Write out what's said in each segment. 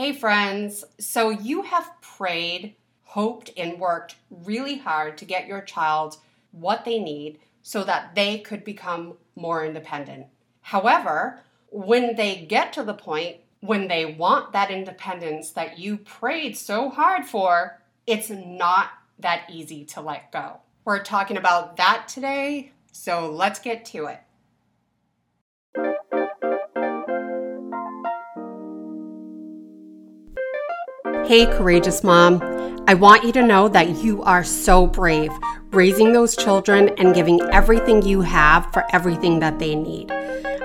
Hey, friends. So you have prayed, hoped, and worked really hard to get your child what they need so that they could become more independent. However, when they get to the point when they want that independence that you prayed so hard for, it's not that easy to let go. We're talking about that today, so let's get to it. Hey, courageous mom. I want you to know that you are so brave, raising those children and giving everything you have for everything that they need.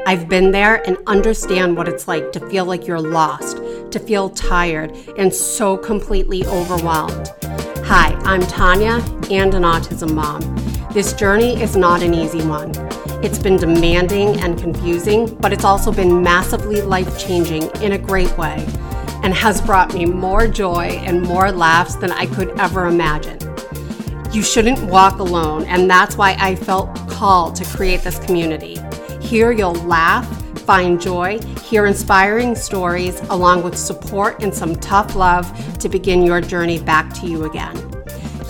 I've been there and understand what it's like to feel like you're lost, to feel tired, and so completely overwhelmed. Hi, I'm Tanya and an autism mom. This journey is not an easy one. It's been demanding and confusing, but it's also been massively life changing in a great way and has brought me more joy and more laughs than I could ever imagine. You shouldn't walk alone, and that's why I felt called to create this community. Here you'll laugh, find joy, hear inspiring stories, along with support and some tough love to begin your journey back to you again.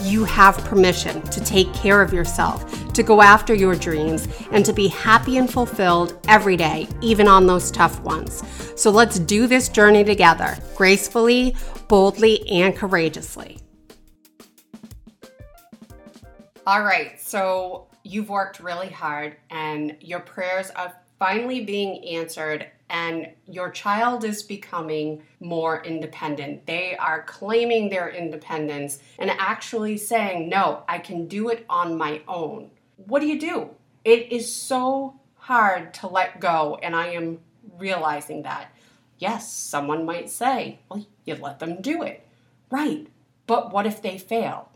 You have permission to take care of yourself, to go after your dreams, and to be happy and fulfilled every day, even on those tough ones. So let's do this journey together, gracefully, boldly, and courageously. All right, so you've worked really hard and your prayers are finally being answered and your child is becoming more independent. They are claiming their independence and actually saying, No, I can do it on my own. What do you do? It is so hard to let go, and I am realizing that. Yes, someone might say, Well, you let them do it. Right, but what if they fail?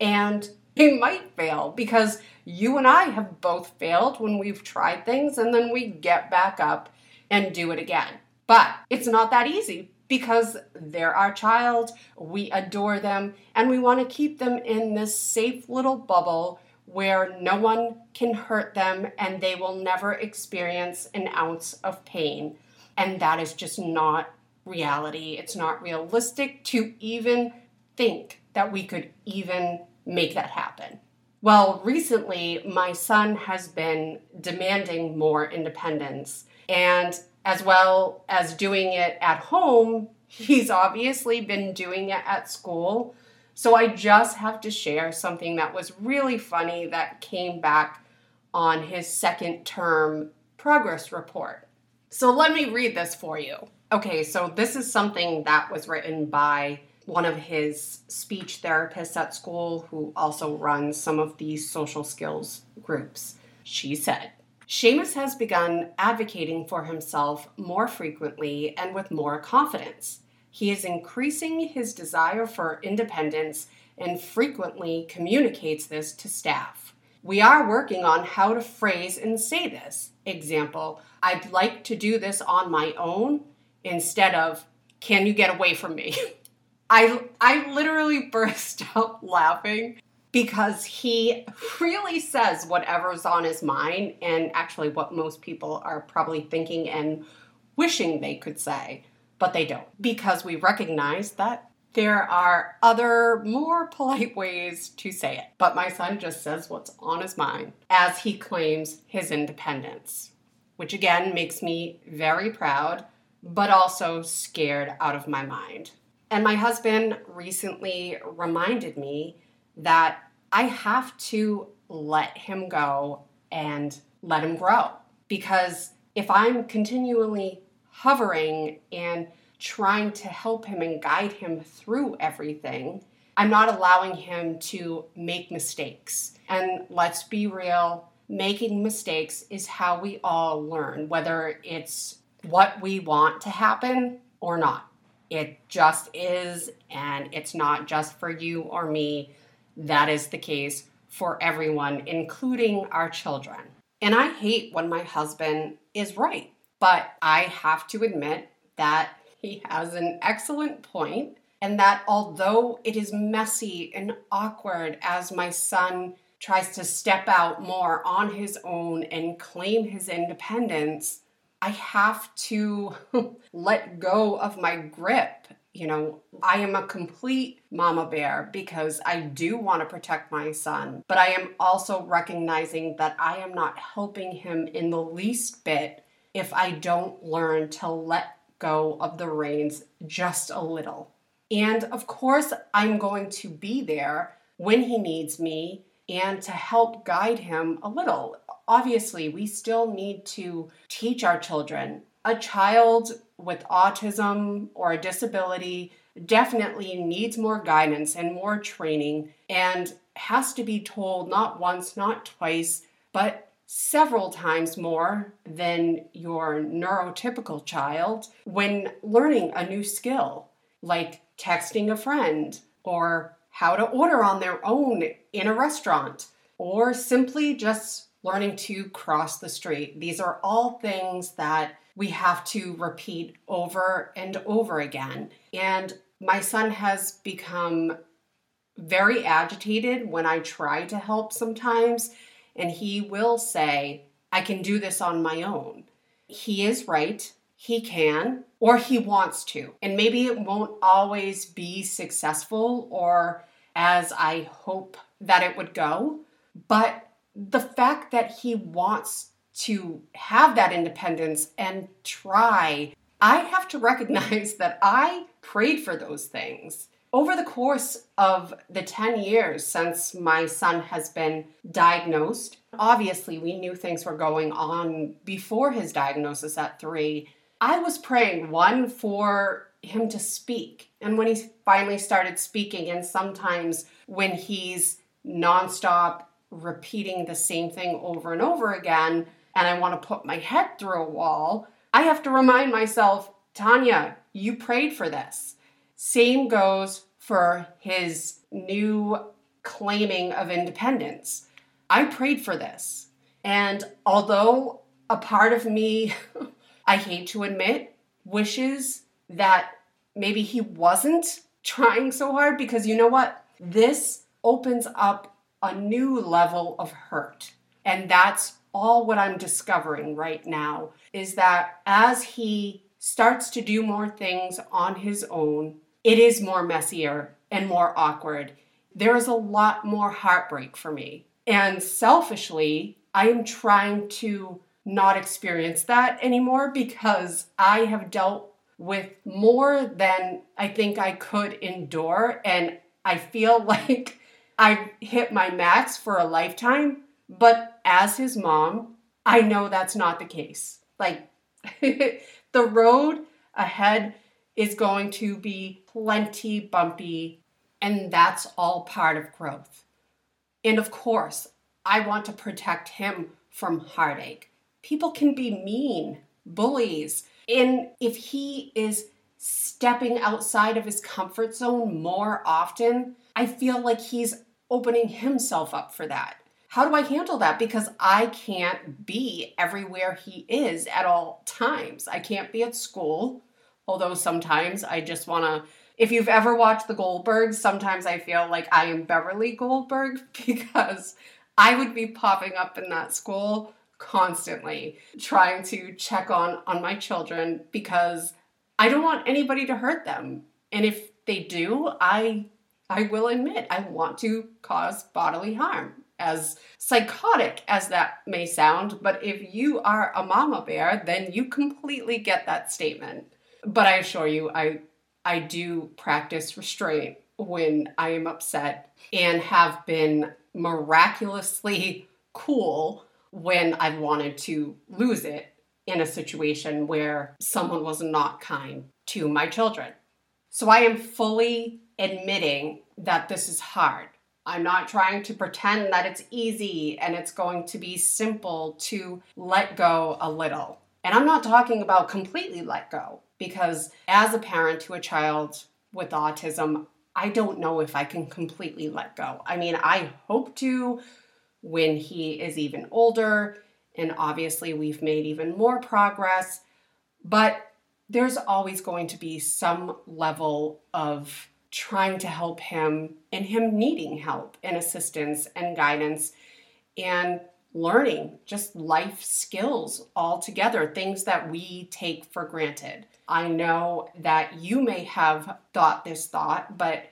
And they might fail because you and I have both failed when we've tried things and then we get back up and do it again. But it's not that easy because they're our child, we adore them, and we want to keep them in this safe little bubble where no one can hurt them and they will never experience an ounce of pain. And that is just not reality. It's not realistic to even think that we could even make that happen. Well, recently, my son has been demanding more independence. And as well as doing it at home, he's obviously been doing it at school. So I just have to share something that was really funny that came back on his second term progress report. So let me read this for you. Okay, so this is something that was written by one of his speech therapists at school who also runs some of these social skills groups. She said, Seamus has begun advocating for himself more frequently and with more confidence. He is increasing his desire for independence and frequently communicates this to staff. We are working on how to phrase and say this. Example, I'd like to do this on my own instead of, can you get away from me? I I literally burst out laughing because he really says whatever's on his mind and actually what most people are probably thinking and wishing they could say, but they don't because we recognize that there are other more polite ways to say it. But my son just says what's on his mind as he claims his independence, which again makes me very proud, but also scared out of my mind. And my husband recently reminded me that I have to let him go and let him grow. Because if I'm continually hovering and trying to help him and guide him through everything, I'm not allowing him to make mistakes. And let's be real, making mistakes is how we all learn, whether it's what we want to happen or not. It just is, and it's not just for you or me. That is the case for everyone, including our children. And I hate when my husband is right, but I have to admit that he has an excellent point, and that although it is messy and awkward as my son tries to step out more on his own and claim his independence, I have to let go of my grip. You know, I am a complete mama bear because I do want to protect my son, but I am also recognizing that I am not helping him in the least bit if I don't learn to let go of the reins just a little. And of course, I'm going to be there when he needs me and to help guide him a little. Obviously, we still need to teach our children. A child with autism or a disability definitely needs more guidance and more training and has to be told not once, not twice, but several times more than your neurotypical child when learning a new skill, like texting a friend or how to order on their own in a restaurant or simply just learning to cross the street. These are all things that we have to repeat over and over again. And my son has become very agitated when I try to help sometimes, and he will say, I can do this on my own. He is right he can or he wants to. And maybe it won't always be successful or as I hope that it would go. But the fact that he wants to have that independence and try, I have to recognize that I prayed for those things. Over the course of the 10 years since my son has been diagnosed, obviously we knew things were going on before his diagnosis at three. I was praying, one, for him to speak. And when he finally started speaking, and sometimes when he's nonstop repeating the same thing over and over again, and I want to put my head through a wall, I have to remind myself, Tanya, you prayed for this. Same goes for his new claiming of independence. I prayed for this. And although a part of me I hate to admit, wishes that maybe he wasn't trying so hard because you know what? This opens up a new level of hurt. And that's all what I'm discovering right now is that as he starts to do more things on his own, it is more messier and more awkward. There is a lot more heartbreak for me. And selfishly, I am trying to not experience that anymore because I have dealt with more than I think I could endure. And I feel like I've hit my max for a lifetime. But as his mom, I know that's not the case. Like, the road ahead is going to be plenty bumpy, and that's all part of growth. And of course, I want to protect him from heartache people can be mean, bullies. And if he is stepping outside of his comfort zone more often, I feel like he's opening himself up for that. How do I handle that? Because I can't be everywhere he is at all times. I can't be at school, although sometimes I just want to. If you've ever watched The Goldbergs, sometimes I feel like I am Beverly Goldberg because I would be popping up in that school constantly trying to check on on my children because I don't want anybody to hurt them. And if they do, I I will admit I want to cause bodily harm. As psychotic as that may sound, but if you are a mama bear, then you completely get that statement. But I assure you, I I do practice restraint when I am upset and have been miraculously cool when I wanted to lose it in a situation where someone was not kind to my children. So I am fully admitting that this is hard. I'm not trying to pretend that it's easy and it's going to be simple to let go a little. And I'm not talking about completely let go because as a parent to a child with autism, I don't know if I can completely let go. I mean, I hope to, when he is even older. And obviously, we've made even more progress. But there's always going to be some level of trying to help him and him needing help and assistance and guidance. And learning just life skills altogether, things that we take for granted. I know that you may have thought this thought, but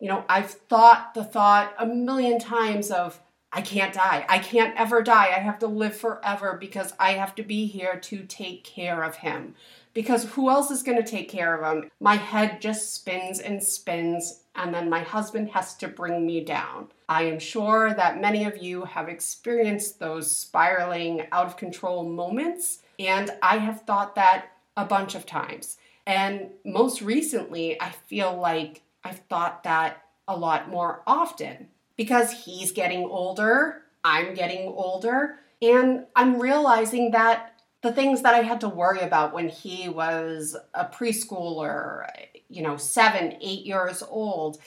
you know, I've thought the thought a million times of I can't die. I can't ever die. I have to live forever because I have to be here to take care of him. Because who else is going to take care of him? My head just spins and spins, and then my husband has to bring me down. I am sure that many of you have experienced those spiraling out of control moments, and I have thought that a bunch of times. And most recently, I feel like I've thought that a lot more often because he's getting older, I'm getting older, and I'm realizing that the things that I had to worry about when he was a preschooler, you know, seven, eight years old,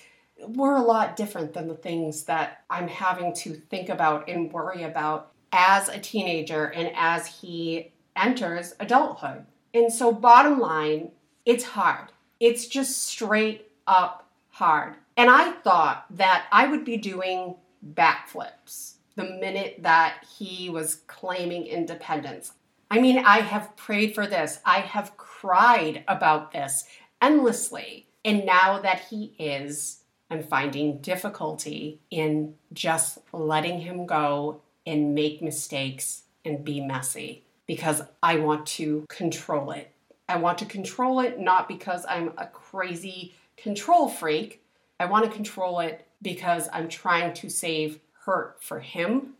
were a lot different than the things that I'm having to think about and worry about as a teenager and as he enters adulthood. And so, bottom line, it's hard. It's just straight up hard. And I thought that I would be doing backflips the minute that he was claiming independence. I mean, I have prayed for this, I have cried about this endlessly. And now that he is, I'm finding difficulty in just letting him go and make mistakes and be messy because I want to control it. I want to control it not because I'm a crazy control freak. I want to control it because I'm trying to save hurt for him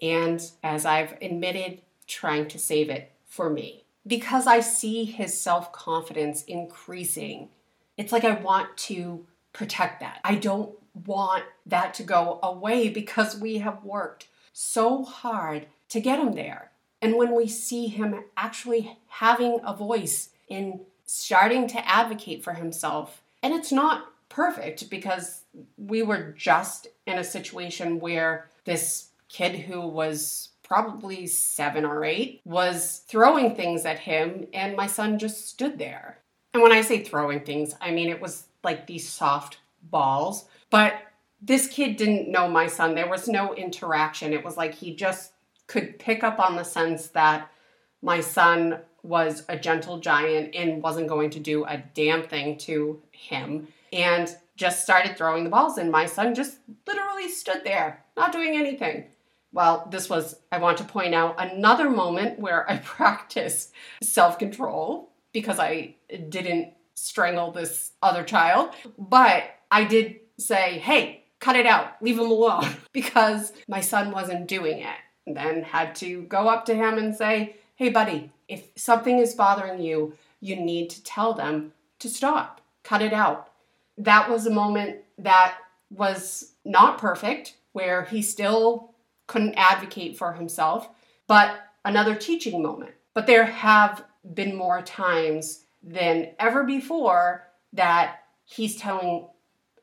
and, as I've admitted, trying to save it for me. Because I see his self confidence increasing, it's like I want to protect that. I don't want that to go away because we have worked so hard to get him there. And when we see him actually having a voice in starting to advocate for himself and it's not perfect because we were just in a situation where this kid who was probably seven or eight was throwing things at him, and my son just stood there. And when I say throwing things, I mean it was like these soft balls. But this kid didn't know my son. There was no interaction. It was like he just could pick up on the sense that my son was a gentle giant and wasn't going to do a damn thing to him and just started throwing the balls and my son just literally stood there not doing anything well this was i want to point out another moment where i practiced self-control because i didn't strangle this other child but i did say hey cut it out leave him alone because my son wasn't doing it and then had to go up to him and say hey buddy if something is bothering you, you need to tell them to stop, cut it out. That was a moment that was not perfect, where he still couldn't advocate for himself, but another teaching moment. But there have been more times than ever before that he's telling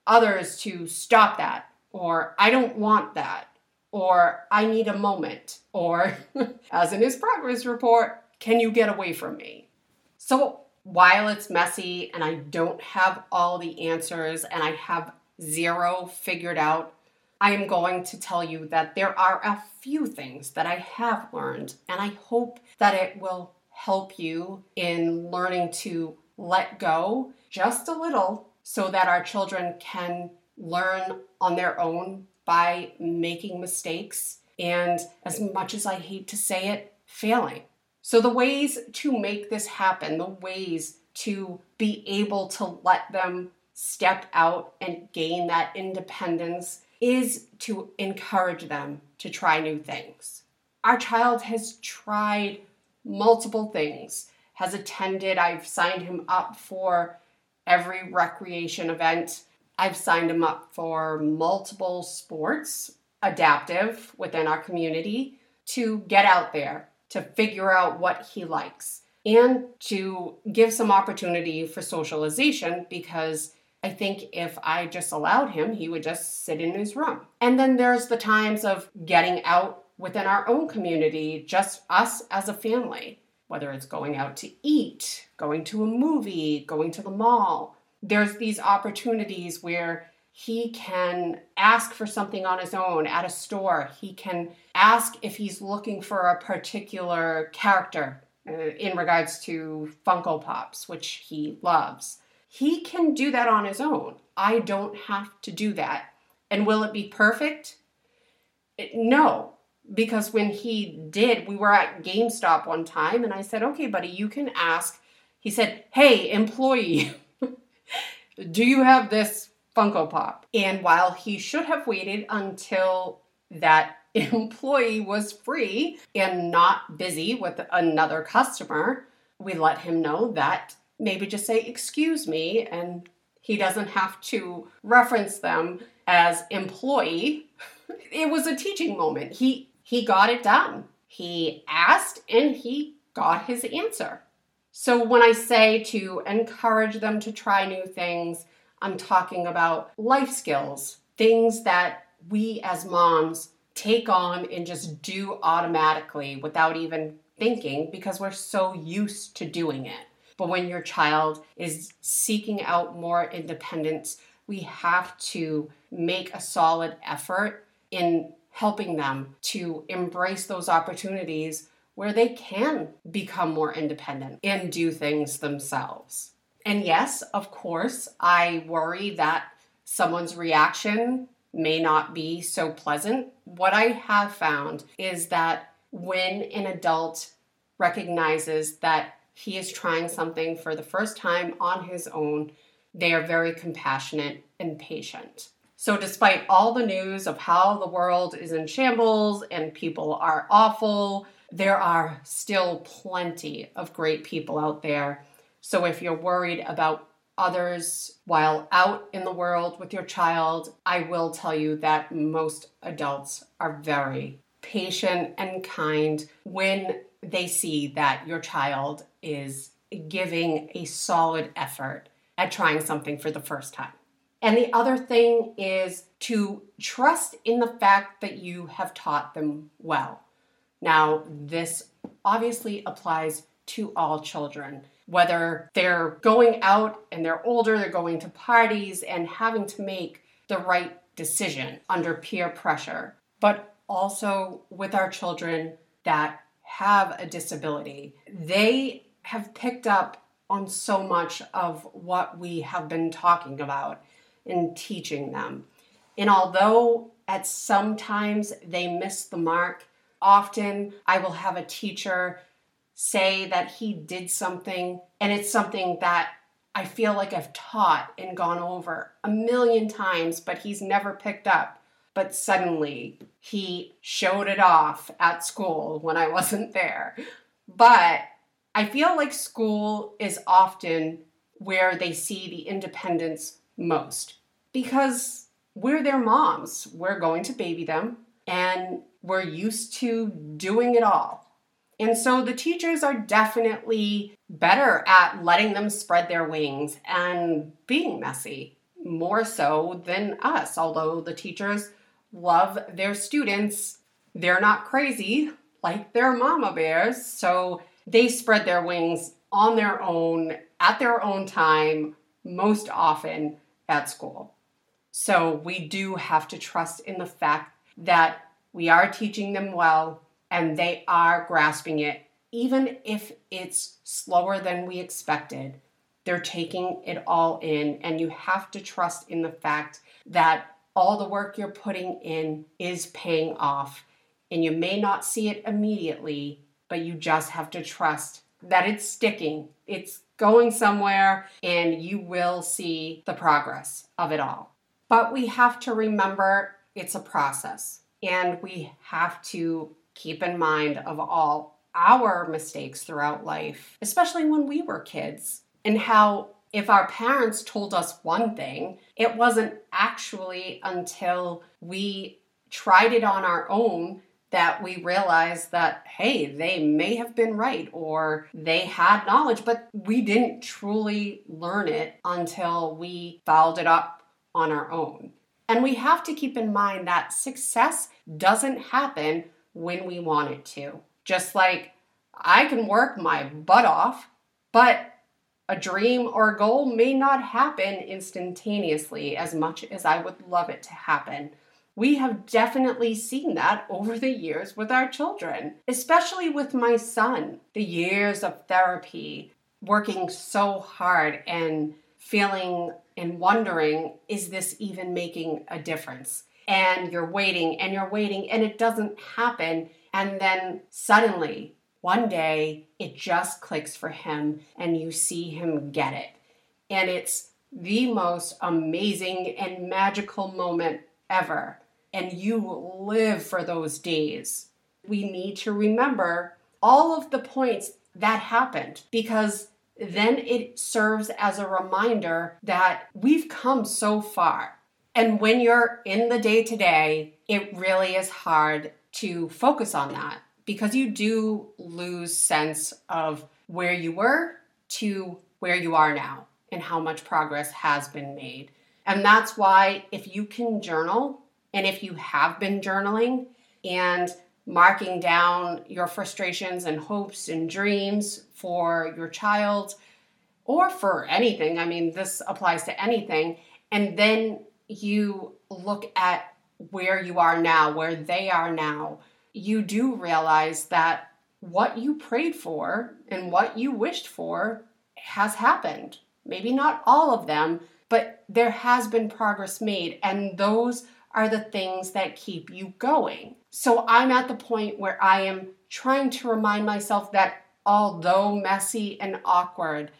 others to stop that, or I don't want that, or I need a moment, or as in his progress report, can you get away from me? So while it's messy and I don't have all the answers and I have zero figured out, I am going to tell you that there are a few things that I have learned, and I hope that it will help you in learning to let go just a little so that our children can learn on their own by making mistakes and, as much as I hate to say it, failing. So, the ways to make this happen, the ways to be able to let them step out and gain that independence is to encourage them to try new things. Our child has tried multiple things, has attended, I've signed him up for every recreation event. I've signed him up for multiple sports, adaptive within our community, to get out there, to figure out what he likes and to give some opportunity for socialization because I think if I just allowed him, he would just sit in his room. And then there's the times of getting out within our own community, just us as a family, whether it's going out to eat, going to a movie, going to the mall. There's these opportunities where He can ask for something on his own at a store. He can ask if he's looking for a particular character uh, in regards to Funko Pops, which he loves. He can do that on his own. I don't have to do that. And will it be perfect? No, because when he did, we were at GameStop one time and I said, okay, buddy, you can ask. He said, hey, employee, do you have this Funko Pop? And while he should have waited until that employee was free and not busy with another customer, we let him know that maybe just say, excuse me, and he doesn't have to reference them as employee. It was a teaching moment. He he got it done. He asked and he got his answer. So when I say to encourage them to try new things, I'm talking about life skills, things that we as moms take on and just do automatically without even thinking because we're so used to doing it. But when your child is seeking out more independence, we have to make a solid effort in helping them to embrace those opportunities where they can become more independent and do things themselves. And yes, of course, I worry that someone's reaction may not be so pleasant. What I have found is that when an adult recognizes that he is trying something for the first time on his own, they are very compassionate and patient. So, despite all the news of how the world is in shambles and people are awful, there are still plenty of great people out there. So, if you're worried about others while out in the world with your child, I will tell you that most adults are very patient and kind when they see that your child is giving a solid effort at trying something for the first time. And the other thing is to trust in the fact that you have taught them well. Now, this obviously applies to all children, whether they're going out and they're older, they're going to parties and having to make the right decision under peer pressure, but also with our children that have a disability. They have picked up on so much of what we have been talking about in teaching them. And although at some times they miss the mark, often I will have a teacher say that he did something and it's something that I feel like I've taught and gone over a million times, but he's never picked up. But suddenly he showed it off at school when I wasn't there. But I feel like school is often where they see the independence most because we're their moms. We're going to baby them and we're used to doing it all. And so the teachers are definitely better at letting them spread their wings and being messy, more so than us. Although the teachers love their students, they're not crazy like their mama bears. So they spread their wings on their own at their own time, most often at school. So we do have to trust in the fact that we are teaching them well and they are grasping it, even if it's slower than we expected. They're taking it all in, and you have to trust in the fact that all the work you're putting in is paying off. And you may not see it immediately, but you just have to trust that it's sticking, it's going somewhere, and you will see the progress of it all. But we have to remember it's a process, and we have to keep in mind of all our mistakes throughout life, especially when we were kids, and how if our parents told us one thing, it wasn't actually until we tried it on our own that we realize that, hey, they may have been right or they had knowledge, but we didn't truly learn it until we fouled it up on our own. And we have to keep in mind that success doesn't happen when we want it to. Just like I can work my butt off, but a dream or a goal may not happen instantaneously as much as I would love it to happen. We have definitely seen that over the years with our children, especially with my son. The years of therapy, working so hard and feeling and wondering, is this even making a difference? And you're waiting and you're waiting and it doesn't happen. And then suddenly, one day, it just clicks for him and you see him get it. And it's the most amazing and magical moment ever. And you live for those days. We need to remember all of the points that happened because then it serves as a reminder that we've come so far. And when you're in the day to day, it really is hard to focus on that because you do lose sense of where you were to where you are now and how much progress has been made. And that's why if you can journal and if you have been journaling and marking down your frustrations and hopes and dreams for your child or for anything. I mean, this applies to anything. And then you look at where you are now, where they are now. You do realize that what you prayed for and what you wished for has happened. Maybe not all of them, but there has been progress made. And those are the things that keep you going. So I'm at the point where I am trying to remind myself that although messy and awkward,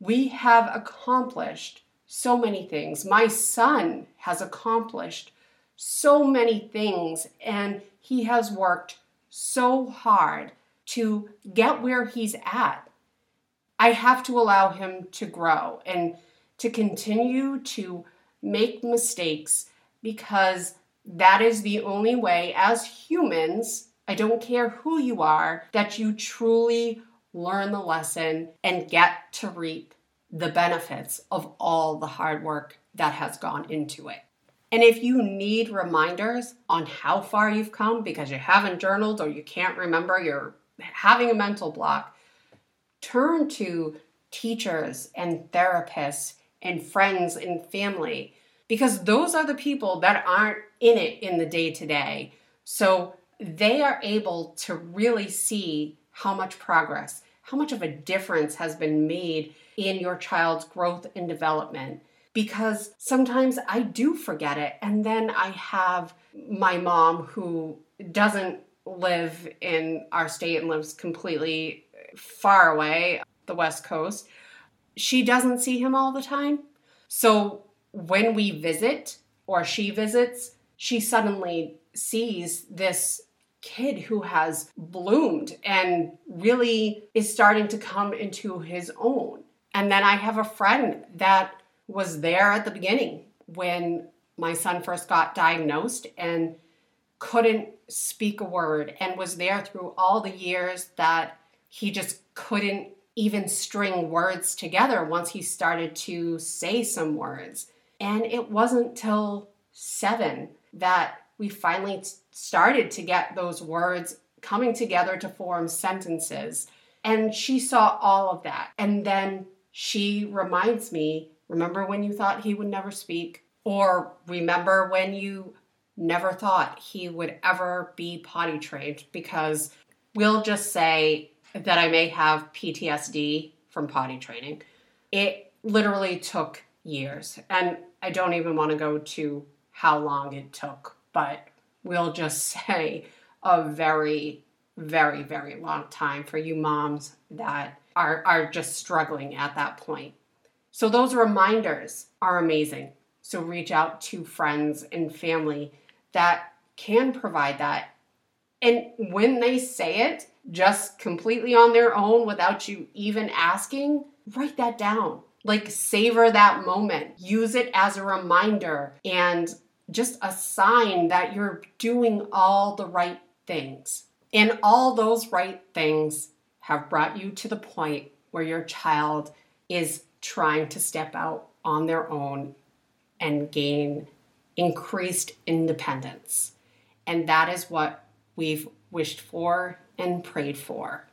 we have accomplished so many things. My son has accomplished so many things, and he has worked so hard to get where he's at. I have to allow him to grow and to continue to make mistakes because that is the only way, as humans, I don't care who you are, that you truly learn the lesson and get to reap the benefits of all the hard work that has gone into it. And if you need reminders on how far you've come because you haven't journaled or you can't remember, you're having a mental block, turn to teachers and therapists and friends and family because those are the people that aren't in it in the day to day. So they are able to really see how much progress, how much of a difference has been made in your child's growth and development. Because sometimes I do forget it. And then I have my mom who doesn't live in our state and lives completely far away, the West Coast. She doesn't see him all the time. So when we visit or she visits, she suddenly sees this kid who has bloomed and really is starting to come into his own. And then I have a friend that was there at the beginning when my son first got diagnosed and couldn't speak a word and was there through all the years that he just couldn't even string words together once he started to say some words. And it wasn't till seven that we finally started to get those words coming together to form sentences. And she saw all of that. And then she reminds me remember when you thought he would never speak? Or remember when you never thought he would ever be potty trained? Because we'll just say that I may have PTSD from potty training. It literally took years. And I don't even want to go to how long it took, but we'll just say a very, very, very long time for you moms that are, are just struggling at that point. So, those reminders are amazing. So, reach out to friends and family that can provide that. And when they say it just completely on their own without you even asking, write that down like, savor that moment, use it as a reminder and just a sign that you're doing all the right things. And all those right things have brought you to the point where your child is trying to step out on their own and gain increased independence. And that is what we've wished for and prayed for.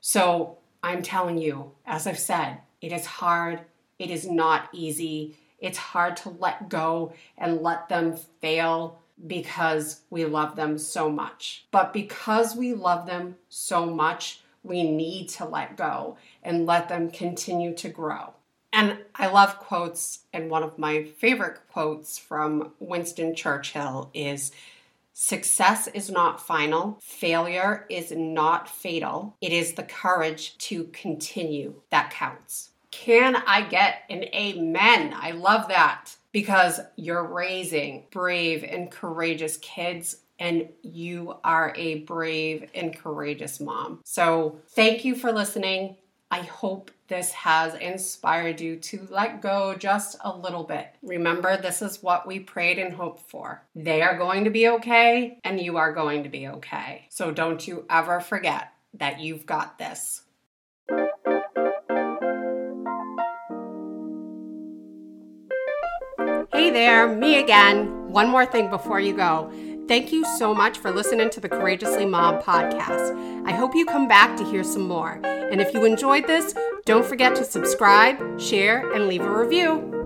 So I'm telling you, as I've said, It is hard. It is not easy. It's hard to let go and let them fail because we love them so much. But because we love them so much, we need to let go and let them continue to grow. And I love quotes, and one of my favorite quotes from Winston Churchill is Success is not final, failure is not fatal. It is the courage to continue that counts. Can I get an amen? I love that because you're raising brave and courageous kids and you are a brave and courageous mom. So, thank you for listening. I hope this has inspired you to let go just a little bit. Remember, this is what we prayed and hoped for. They are going to be okay, and you are going to be okay. So don't you ever forget that you've got this. There, me again. One more thing before you go. Thank you so much for listening to the Courageously Mom podcast. I hope you come back to hear some more. And if you enjoyed this, don't forget to subscribe, share, and leave a review.